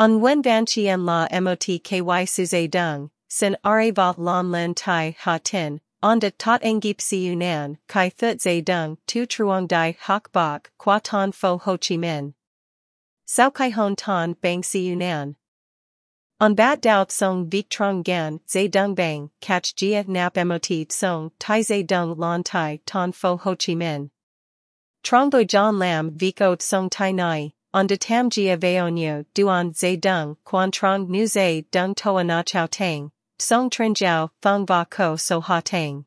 On Nguyen Van Chien La Mot Ky Suze Dung, sen Are Va Lan Len Tai Ha Tinh, Onda Tot Engip Si Yunan, Kai Thut Ze Dung, Tu Truong Dai Hoc Bok, Qua Ton Fo Ho Chi Minh. Sao Kai Hon Ton Bang Si Yunan. On bat dao song vik trong gan, zay dung bang, catch jia nap mot song, tai zay dung lon tai ton fo ho chi minh. Trong doi john lam vik ot song tai nai, on de tam jia veonyo duan zay dung, quan trong nu zay dung toa na chao tang, song trin jiao, fang va ko so ha tang.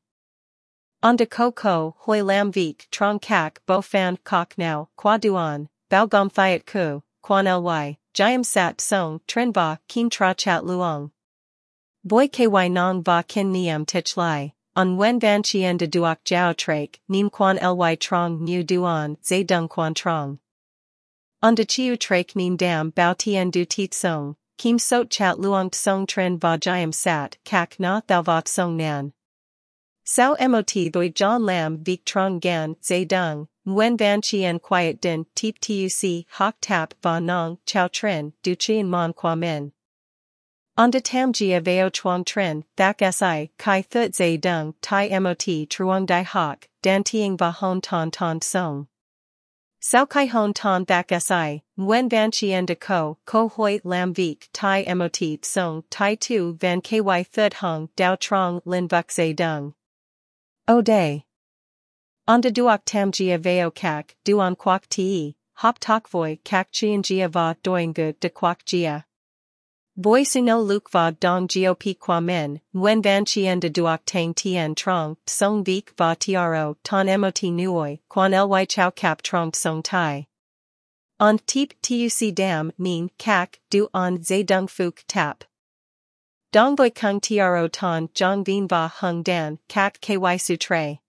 On de ko ko, hoi lam vik, trong kak, bo fan kok now, qua duan, bao gom fiat ku, quan ly. Jiam sat song tren va kin tra chat luong. Boy ky nong va kin niam tich lai, on Nguyen Van Chien de duok jiao trak, nim quan ly trong mu duan, zay dung quan trong. On de chiu trak nim dam bao tien du tit song, kim sot chat luong song tren va jiam sat, kak na thou va song nan. Sao mot doi John Lam vik trong gan, zay dung, Nguyen Van Chien Quiet Din Teep Tuc Hoc Tap Va Nong Chao Trin Du Chien Mon Qua Min. Onda Tam Jia Veo Chuang Trin Thak Si Kai Thut Zay Dung Tai Mot Truong Dai Hoc Dan Tieng Va Hon Ton Ton Song. Sao Kai Hon Ton Thak Si Nguyen Van Chien De Ko Ko Hoi Lam Vik Tai Mot Song Tai Tu Van Ky Thut Hong Dao Trong Lin Vuk Zay Dung. O Day. Onda duok tam gia veo kak, duon quak ti, hop tok voi kak chien gia va doingu de quak gia. Voi suno luk va dong gop qua men, Nguyen Van Chien de duok tang tien trong, song vik va tiaro ton mot nuoi, quan ly chow kap trong song tai. On teep tuc dam mean kak du on ze dung fuk tap. Dong voi kung tiaro ton jong vin va hung dan kak ky su tre.